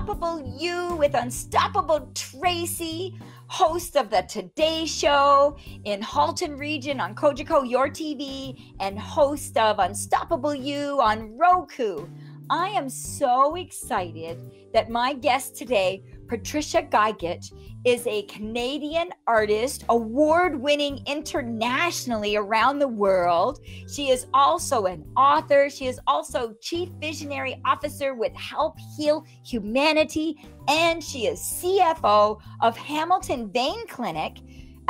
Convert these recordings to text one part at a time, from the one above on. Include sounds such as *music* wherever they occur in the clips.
Unstoppable You with Unstoppable Tracy, host of the Today Show in Halton Region on Cogeco Your TV, and host of Unstoppable You on Roku. I am so excited that my guest today, Patricia Gigic, is a Canadian artist, award winning internationally around the world. She is also an author. She is also Chief Visionary Officer with Help Heal Humanity, and she is CFO of Hamilton Vein Clinic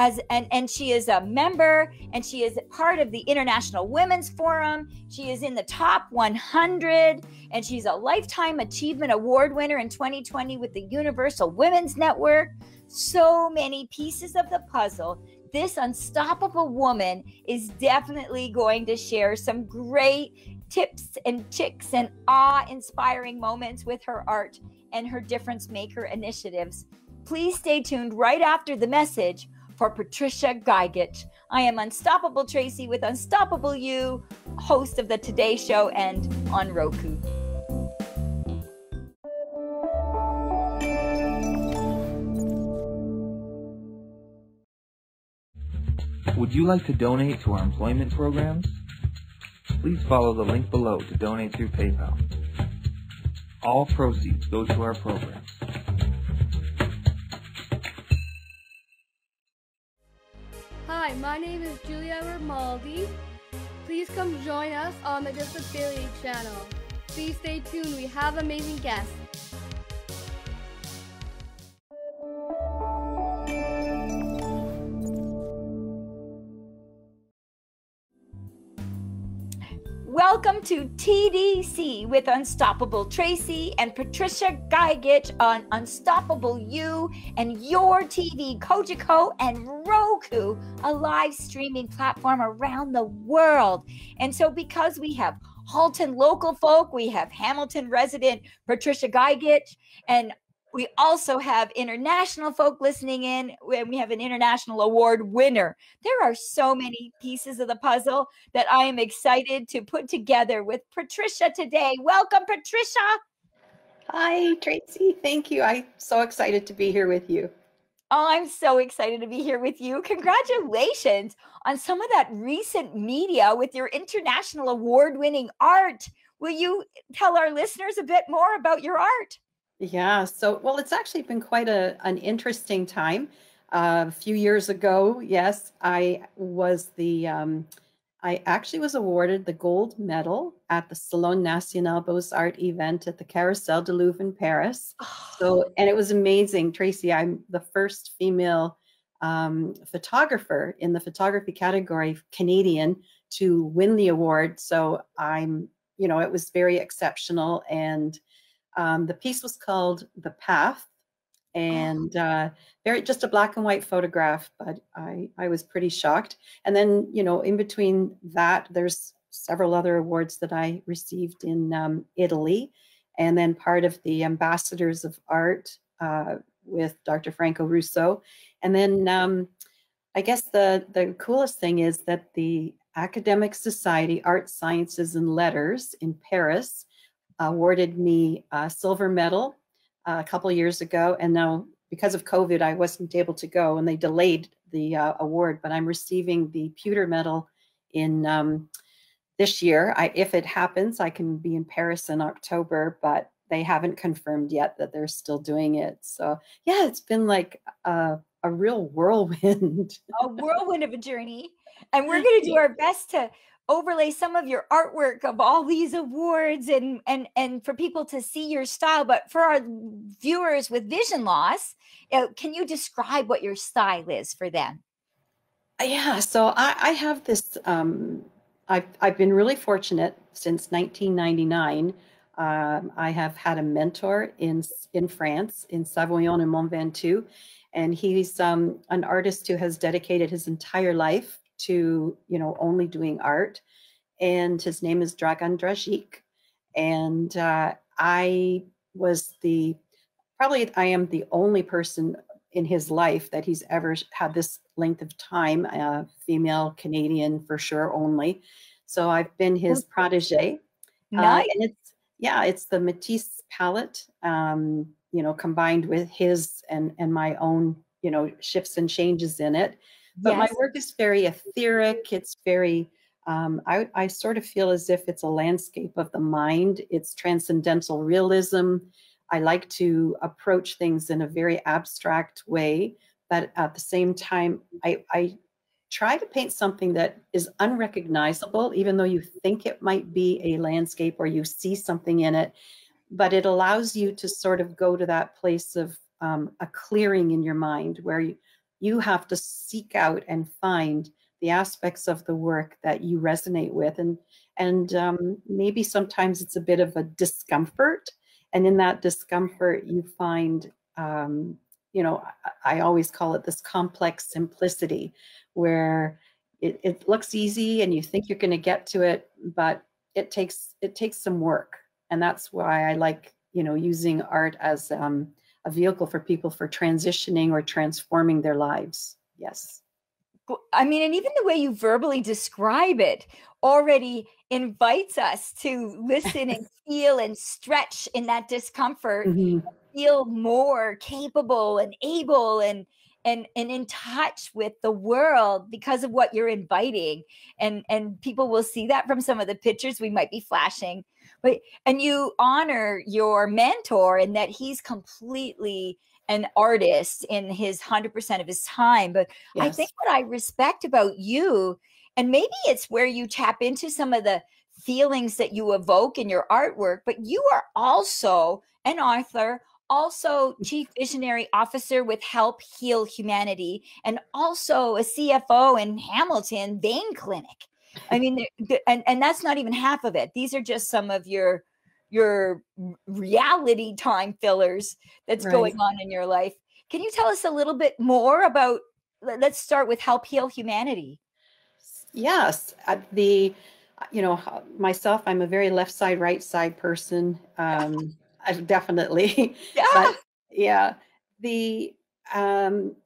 as and, and she is a member and she is part of the International Women's Forum. She is in the top 100 and she's a Lifetime Achievement Award winner in 2020 with the Universal Women's Network. So many pieces of the puzzle. This unstoppable woman is definitely going to share some great tips and tricks and awe inspiring moments with her art and her difference maker initiatives. Please stay tuned right after the message for Patricia Gigic. I am Unstoppable Tracy with Unstoppable You, host of the Today Show and on Roku. Would you like to donate to our employment programs? Please follow the link below to donate through PayPal. All proceeds go to our programs. My name is Julia Ramaldi. Please come join us on the Disability Channel. Please stay tuned, we have amazing guests. Welcome to TDC with Unstoppable Tracy and Patricia Gigic on Unstoppable You and Your TV, Cogeco, and Roku, a live streaming platform around the world. And so, because we have Halton local folk, we have Hamilton resident Patricia Gigic, and we also have international folk listening in and we have an international award winner. There are so many pieces of the puzzle that I am excited to put together with Patricia today. Welcome, Patricia. Hi, Tracy. Thank you. I'm so excited to be here with you. Oh, I'm so excited to be here with you. Congratulations on some of that recent media with your international award winning art. Will you tell our listeners a bit more about your art? Yeah, so well, it's actually been quite a an interesting time. Uh, a few years ago, yes, I was the um, I actually was awarded the gold medal at the Salon National Beaux Arts event at the Carrousel de Louvre in Paris. So, and it was amazing, Tracy. I'm the first female um, photographer in the photography category, Canadian, to win the award. So I'm, you know, it was very exceptional and um, the piece was called The Path and uh, very just a black and white photograph, but I, I was pretty shocked. And then, you know, in between that, there's several other awards that I received in um, Italy, and then part of the Ambassadors of Art uh, with Dr. Franco Russo. And then um, I guess the, the coolest thing is that the Academic Society, Art Sciences, and Letters in Paris awarded me a silver medal uh, a couple years ago. And now, because of COVID, I wasn't able to go and they delayed the uh, award, but I'm receiving the pewter medal in um, this year. I, if it happens, I can be in Paris in October, but they haven't confirmed yet that they're still doing it. So, yeah, it's been like a, a real *laughs* whirlwind. a whirlwind of a journey. And we're going to do our best to overlay some of your artwork of all these awards and and and for people to see your style but for our viewers with vision loss uh, can you describe what your style is for them? Uh, yeah so i, I have this um, I've, I've been really fortunate since 1999 um, i have had a mentor in in france in savoyon and mont ventoux and he's um, an artist who has dedicated his entire life to you know only doing art and his name is dragan dragic and uh, i was the probably i am the only person in his life that he's ever had this length of time uh, female canadian for sure only so i've been his protege nice. Uh, and it's yeah it's the matisse palette um, you know, combined with his and and my own, you know, shifts and changes in it. But my work is very etheric. It's very um, I, I sort of feel as if it's a landscape of the mind. It's transcendental realism. I like to approach things in a very abstract way, but at the same time, I, I try to paint something that is unrecognizable, even though you think it might be a landscape or you see something in it. But it allows you to sort of go to that place of um, a clearing in your mind where you, you have to seek out and find the aspects of the work that you resonate with. And and um, maybe sometimes it's a bit of a discomfort. And in that discomfort you find um, you know I, I always call it this complex simplicity where it, it looks easy and you think you're going to get to it but it takes it takes some work. And that's why i like you know using art as um, a vehicle for people for transitioning or transforming their lives. Yes. I mean, and even the way you verbally describe it already invites us to listen and *laughs* feel and stretch in that discomfort, Mhm. feel more capable and able and and and in touch with the world because of what you're inviting. And and people will see that from some of the pictures we might be flashing but and you honor your mentor in that he's completely an artist in his 100% of his time but I think what I respect about you, and maybe it's where you tap into some of the feelings that you evoke in your artwork, but you are also an author, also mm. chief visionary officer with Help Heal Humanity, and also a CFO in Hamilton Vein Clinic. I mean, and and that's not even half of it. These are just some of your your reality time fillers that's Right. going on in your life. Can you tell us a little bit more about let- let's start with help heal humanity Yes, uh, the uh, you know myself, I'm a very left side, right side person. Um, I *laughs* definitely, *laughs* yeah but yeah, the um,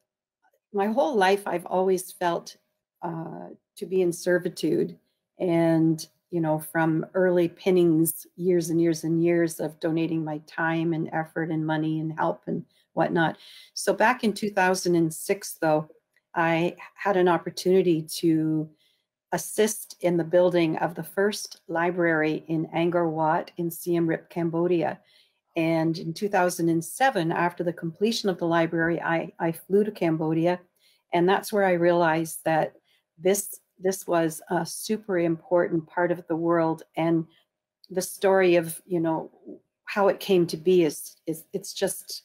my whole life I've always felt uh, to be in servitude, and you know from early pinnings, years and years and years of donating my time and effort and money and help and whatnot. So back in 2006, though, I had an opportunity to assist in the building of the first library in Angkor Wat in Siem Reap, Cambodia. And in 2007, after the completion of the library, I, I flew to Cambodia. And that's where I realized that this, this was a super important part of the world. And the story of, you know, how it came to be is, is it's just,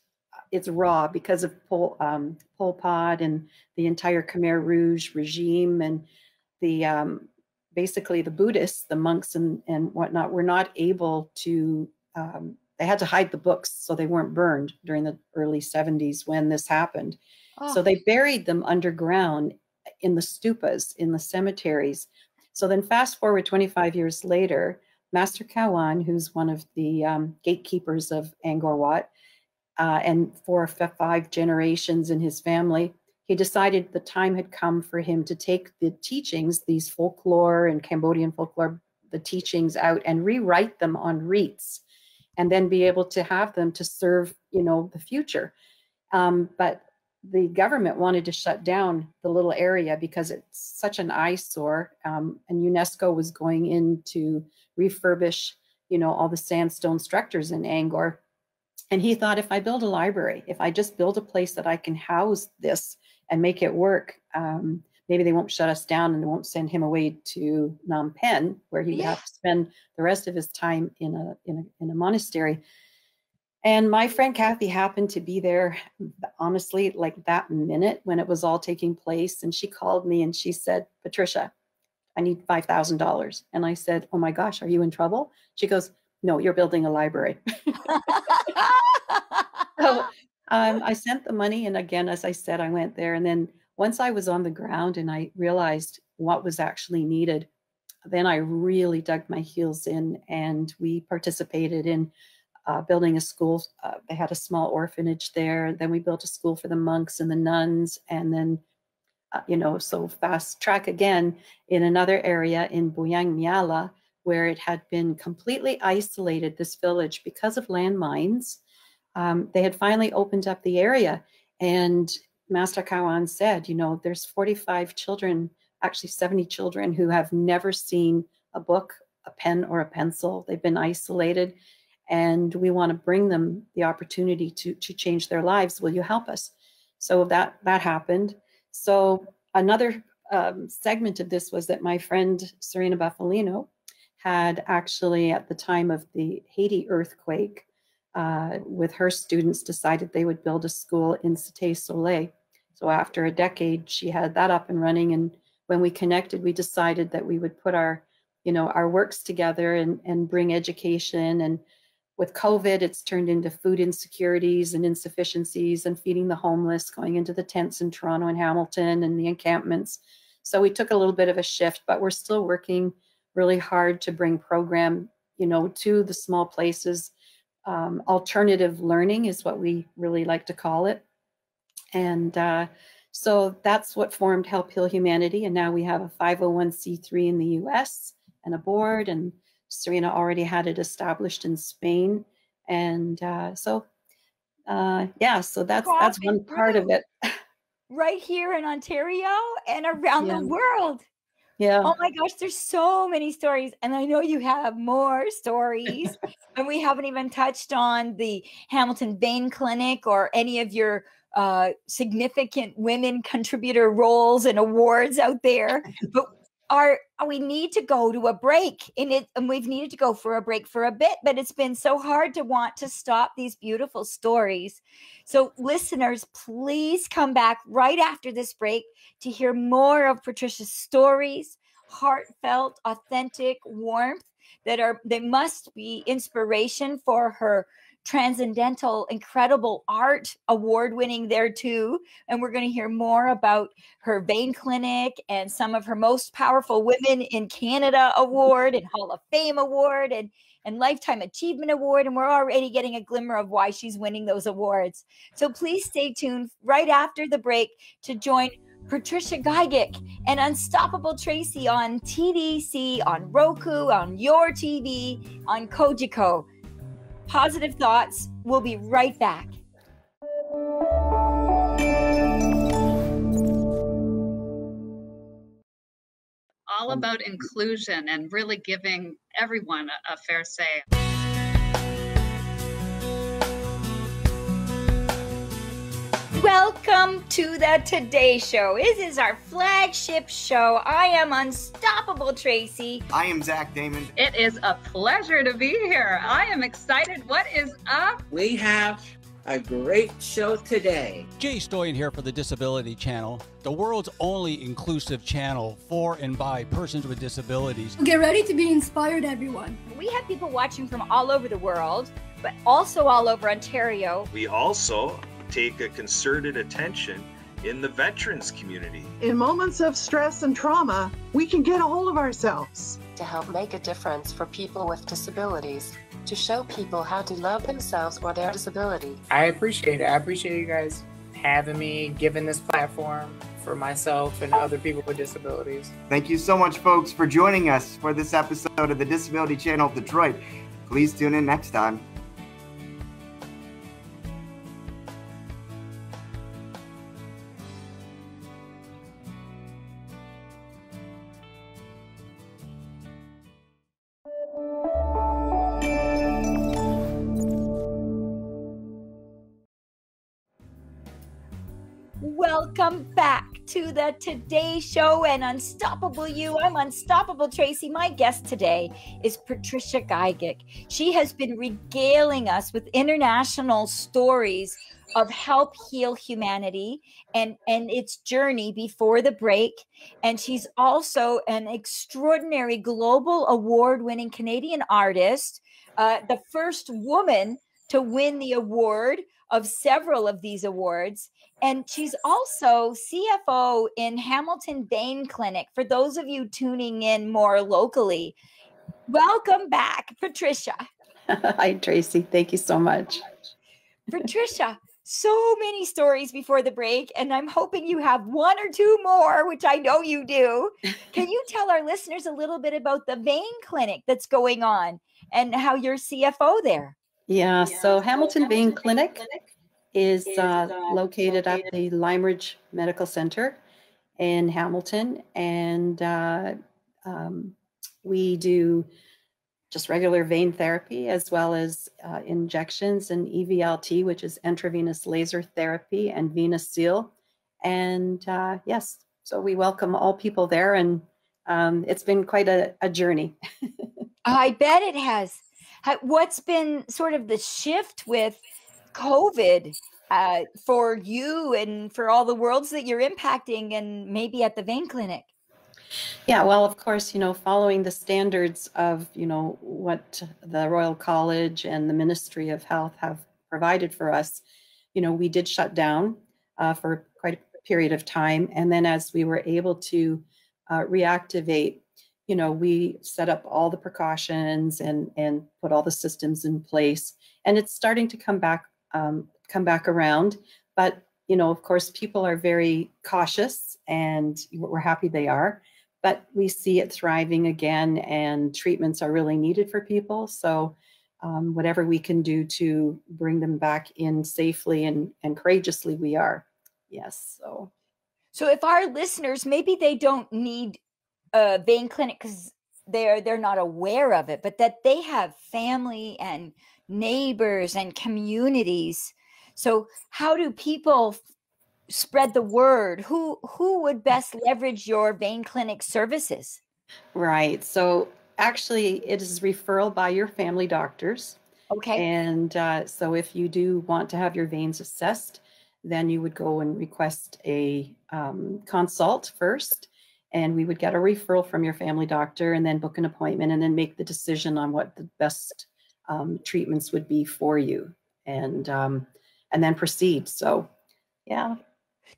it's raw because of Pol, um, Pol Pot and the entire Khmer Rouge regime and the um, basically the Buddhists, the monks and and whatnot, were not able to. Um, they had to hide the books so they weren't burned during the early 70s when this happened. So Oh, they buried them underground in the stupas in the cemeteries. So then, fast forward 25 years later, Master Kawan, who's one of the um, gatekeepers of Angkor Wat, uh, and four or five generations in his family, he decided the time had come for him to take the teachings, these folklore and Cambodian folklore, the teachings out and rewrite them on wreaths, and then be able to have them to serve, you know, the future. Um, but the government wanted to shut down the little area because it's such an eyesore, um, and UNESCO was going in to refurbish, you know, all the sandstone structures in Angkor. And he thought, if I build a library, if I just build a place that I can house this and make it work, um, maybe they won't shut us down and won't send him away to Phnom Penh, where he would have to spend the rest of his time in a in a in a monastery. And my friend Kathy happened to be there, honestly, like that minute when it was all taking place. And she called me and she said, Patricia, I need $5,000. And I said, Oh my gosh, are you in trouble? She goes, No, you're building a library. *laughs* So um, I sent the money. And again, as I said, I went there. And then once I was on the ground and I realized what was actually needed, then I really dug my heels in and we participated in uh, building a school. Uh, they had a small orphanage there. Then we built a school for the monks and the nuns. And then, uh, you know, so fast track again in another area in Buyang Miala, where it had been completely isolated, this village, because of landmines. um, they had finally opened up the area. And Master Kawan said, you know, there's 45 children, actually 70 children who have never seen a book, a pen, or a pencil. They've been isolated. And we want to bring them the opportunity to, to change their lives. Will you help us? So that that happened. So another um, segment of this was that my friend Serena Buffalino had actually, at the time of the Haiti earthquake, uh, with her students, decided they would build a school in Cité Soleil. So after a decade, she had that up and running. And when we connected, we decided that we would put our, you know, our works together and and bring education and with COVID, it's turned into food insecurities and insufficiencies and feeding the homeless, going into the tents in Toronto and Hamilton and the encampments. So we took a little bit of a shift, but we're still working really hard to bring program, you know, to the small places. Um, alternative learning is what we really like to call it. And uh, so that's what formed Help Heal Humanity. And now we have a 501c3 in the US and a board and Serena already had it established in Spain, and uh, so uh, yeah, so that's that's one part of it. right here in Ontario and around yeah. the world. Yeah. Oh my gosh, there's so many stories. And I know you have more stories. *laughs* and we haven't even touched on the Hamilton Vein Clinic or any of your uh, significant women contributor roles and awards out there. But are uh, we need to go to a break and it and we've needed to go for a break for a bit but it's been so hard to want to stop these beautiful stories. So listeners please come back right after this break to hear more of patricia's stories heartfelt authentic warmth that are they must be inspiration for her transcendental, incredible art award winning there too. And we're going to hear more about her vein clinic and some of her most powerful women in Canada award and Hall of Fame award and and Lifetime Achievement Award. And we're already getting a glimmer of why she's winning those awards. So please stay tuned right after the break to join Patricia Gigic and Unstoppable Tracy on TDC, on Roku, on your TV, on Cogeco positive thoughts. We'll be right back. All about inclusion and really giving everyone a, fair say. Welcome to the Today Show. This is our flagship show. I am Unstoppable Tracy. I am Zach Damon. It is a pleasure to be here. I am excited. What is up? We have a great show today. Jay Stoyan here for the Disability Channel, the world's only inclusive channel for and by persons with disabilities. Get ready to be inspired, everyone. We have people watching from all over the world, but also all over Ontario. We also take a concerted attention in the veterans community. In moments of stress and trauma, we can get a hold of ourselves. To help make a difference for people with disabilities, to show people how to love themselves or their disability. I appreciate it. I appreciate you guys having me, giving this platform for myself and other people with disabilities. Thank you so much, folks, for joining us for this episode of the Disability Channel of Detroit. Please tune in next time. The Today Show and Unstoppable You. I'm Unstoppable Tracy. My guest today is Patricia Gigic. She has been regaling us with international stories of help heal humanity and and its journey before the break and she's also an extraordinary global award-winning canadian artist uh, the first woman to win the award of several of these awards and she's also CFO in Hamilton Vein Clinic. For those of you tuning in more locally, welcome back, Patricia. *laughs* Hi, Tracy. Thank you so much. Patricia, so many stories before the break, and I'm hoping you have one or two more, which I know you do. *laughs* Can you tell our listeners a little bit about the vein clinic that's going on and how you're CFO there? Yeah, so Hamilton Vein Clinic is uh, located at the Lime Ridge Medical Center in Hamilton, and uh, um, we do just regular vein therapy as well as uh, injections and EVLT, which is intravenous laser therapy, and VenaSeal. And uh, yes, so we welcome all people there, and um, it's been quite a, a journey. *laughs* I bet it has. Ha- What's been sort of the shift with COVID uh, for you and for all the worlds that you're impacting, and maybe at the vein clinic? Yeah, well, of course, you know, following the standards of, you know, what the Royal College and the Ministry of Health have provided for us, you know, we did shut down uh, for quite a period of time. And then as we were able to uh, reactivate, you know, we set up all the precautions and and put all the systems in place. And it's starting to come back um, come back around. But you know, of course, people are very cautious, and we're happy they are but we see it thriving again and treatments are really needed for people so um, whatever we can do to bring them back in safely and, and courageously we are yes so So if our listeners maybe they don't need a vein clinic because they're they're not aware of it, but that they have family and neighbors and communities. So how do people spread the word? Who who would best leverage your vein clinic services? right so actually it is referral by your family doctors Okay. and uh, so if you do want to have your veins assessed then you would go and request a um, consult first and we would get a referral from your family doctor and then book an appointment and then make the decision on what the best um, treatments would be for you and um, and then proceed so yeah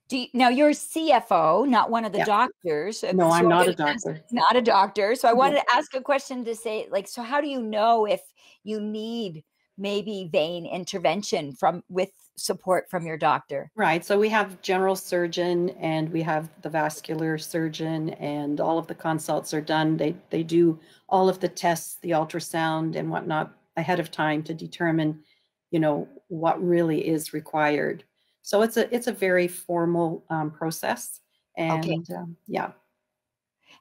Do you, now you're CFO, not one of the Yeah. doctors. no so i'm not a ask- doctor *laughs* Not a doctor. So I No. wanted to ask a question to say, like, so how do you know if you need maybe vein intervention from with support from your doctor? Right. So we have general surgeon and we have the vascular surgeon and all of the consults are done. They they do all of the tests, the ultrasound and whatnot ahead of time to determine, you know, what really is required. So it's a it's a very formal um, process. And Okay. um, yeah.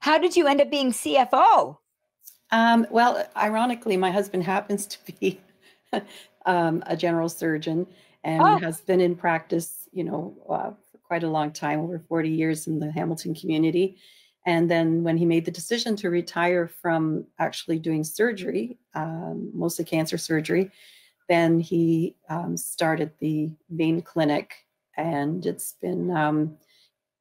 How did you end up being CFO? Um, well, ironically, my husband happens to be *laughs* um, a general surgeon and Oh. has been in practice, you know, uh, for quite a long time, over 40 years in the Hamilton community. And then when he made the decision to retire from actually doing surgery, um, mostly cancer surgery, then he um, started the vein clinic. And it's been, um,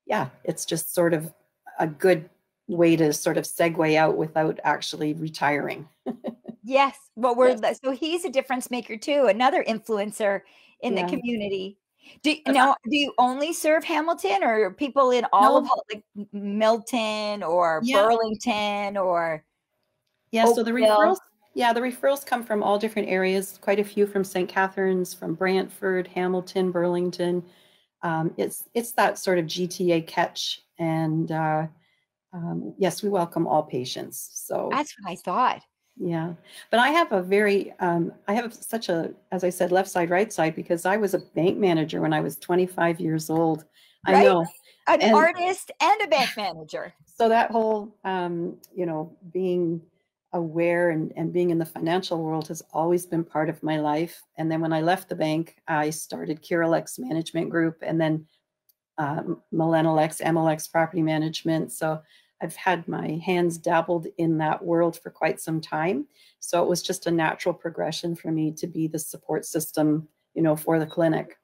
yeah, it's just sort of a good way to sort of segue out without actually retiring. *laughs* Yes. Well, we're Yes. so he's a difference maker too, another influencer in Yeah. the community. Do now do you only serve Hamilton or people in all of No. Hal- like Milton or Yeah. Burlington or Yeah, so the referrals, yeah, the referrals come from all different areas, quite a few from St. Catharines, from Brantford, Hamilton, Burlington. Um, it's it's that sort of GTA catch. And uh, um, yes, we welcome all patients. So that's what I thought. Yeah, but I have a very, um, I have such a, as I said, left side, right side, because I was a bank manager when I was 25 years old. I Right? know. An And- artist and a bank manager. so that whole um, you know being aware and, and being in the financial world has always been part of my life and then when i left the bank i started Curalex management group and then um, Millennialex, MLX property management. So I've had my hands dabbled in that world for quite some time. So it was just a natural progression for me to be the support system, you know, for the clinic.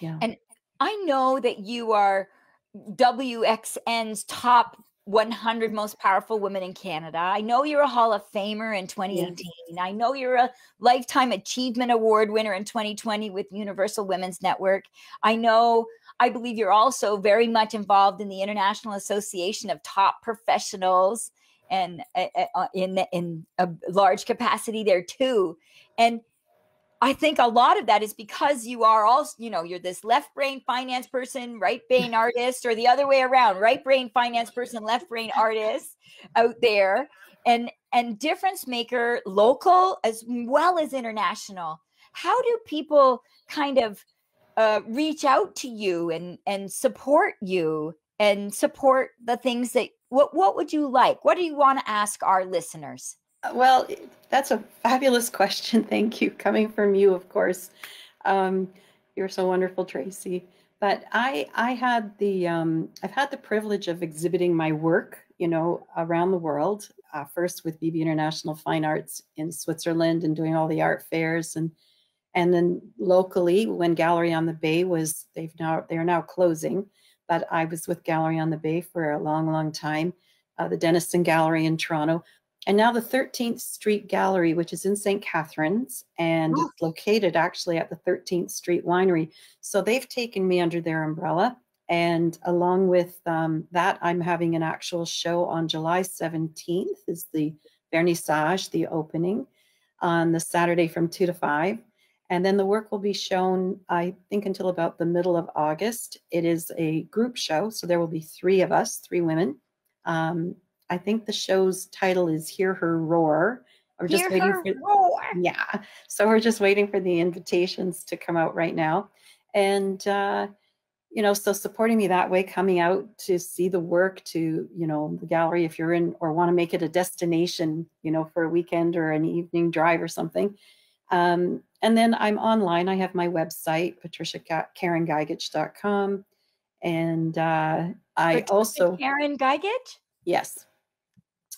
Yeah. And I know that you are WXN's top 100 most powerful women in Canada. I know you're a Hall of Famer in 2018. I know you're a Lifetime Achievement Award winner in 2020 with Universal Women's Network. I know, I believe you're also very much involved in the International Association of Top Professionals and uh, uh, uh, in in a large capacity there too. And I think a lot of that is because you are also, you know, you're this left brain finance person, right brain *laughs* artist, or the other way around, right brain finance person, left brain artist out there. And and difference maker, local as well as international. How do people kind of uh, reach out to you and and support you and support the things that what what would you like? What do you want to ask our listeners? Uh, well, that's a fabulous *laughs* question. Thank you. Coming from you, of course. Um, you're so wonderful, Tracy. But I, I had the, um, I've had the privilege of exhibiting my work, you know, around the world. Uh, first with BB International Fine Arts in Switzerland and doing all the art fairs, and and then locally when Gallery on the Bay was, they've now they are now closing, but I was with Gallery on the Bay for a long, long time. Uh, the Denniston Gallery in Toronto and now the 13th Street Gallery, which is in St. Catharines and oh. it's located actually at the 13th Street Winery. So they've taken me under their umbrella. And along with um, that, I'm having an actual show on July 17th, is the vernissage, the opening, on the Saturday from 2 to 5. And then the work will be shown, I think, until about the middle of August. It is a group show, so there will be three of us, three women. Um, I think the show's title is Hear Her Roar. We're just Hear waiting for roar. Yeah. So we're just waiting for the invitations to come out right now. And uh, you know, so supporting me that way, coming out to see the work to, you know, the gallery if you're in or want to make it a destination, you know, for a weekend or an evening drive or something. Um, and then I'm online. I have my website, patriciakarengigic.com. And uh, I Patricia also Karen Gigic? Yes.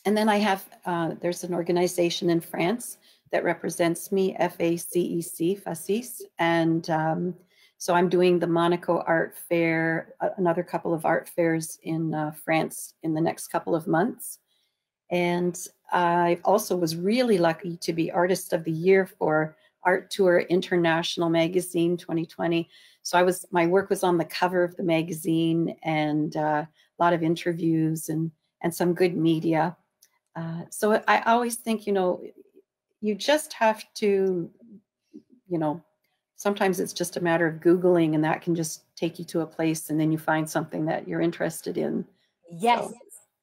And then I have, uh, there's an organization in France that represents me, FACEC, FACIS. And um, so I'm doing the Monaco Art Fair, another couple of art fairs in uh, France in the next couple of months. And I also was really lucky to be Artist of the Year for Art Tour International Magazine 2020. So I was, my work was on the cover of the magazine and uh, a lot of interviews and, and some good media. Uh, so I always think, you know, you just have to, you know, sometimes it's just a matter of Googling and that can just take you to a place and then you find something that you're interested in. Yes. So,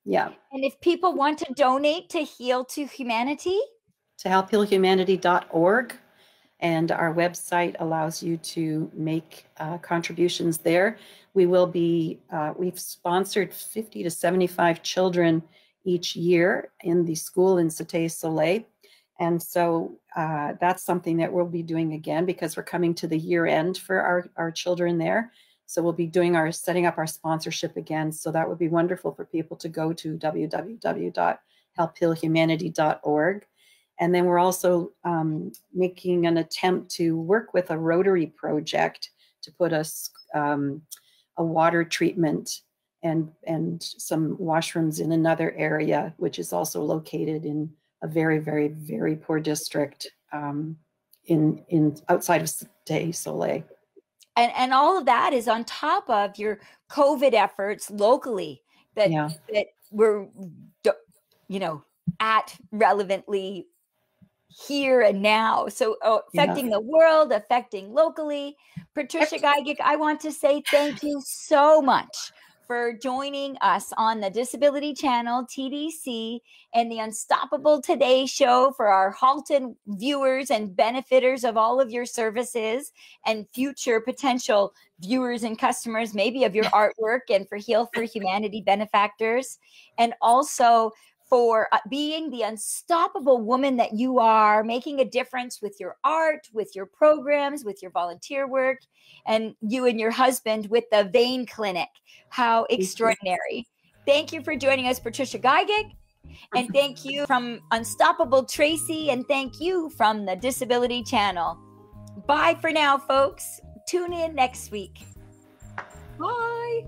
yeah. And if people want to donate to Heal to Humanity, to helphealhumanity.org. And our website allows you to make uh, contributions there. We will be, uh, we've sponsored 50 to 75 children each year in the school in Cité Soleil. And so uh, that's something that we'll be doing again because we're coming to the year end for our, our children there. So we'll be doing our setting up our sponsorship again. So that would be wonderful for people to go to www.helphealhumanity.org. And then we're also um, making an attempt to work with a Rotary project to put us um, a water treatment and and some washrooms in another area, which is also located in a very, very, very poor district um, in in outside of Cité Soleil. And and all of that is on top of your COVID efforts locally that yeah. that we're you know at relevantly here and now. So oh, affecting yeah. the world, affecting locally. Patricia Gigic, I want to say thank you so much for joining us on the Disability Channel, TDC, and the Unstoppable Today show for our Halton viewers and benefiters of all of your services and future potential viewers and customers, maybe of your *laughs* artwork, and for Heal for Humanity benefactors. And also for uh, being the unstoppable woman that you are, making a difference with your art, with your programs, with your volunteer work, and you and your husband with the Vein Clinic. How extraordinary. Thank you for joining us, Patricia Gigic. And *laughs* thank you from Unstoppable Tracy, and thank you from the Disability Channel. Bye for now, folks. Tune in next week. Bye.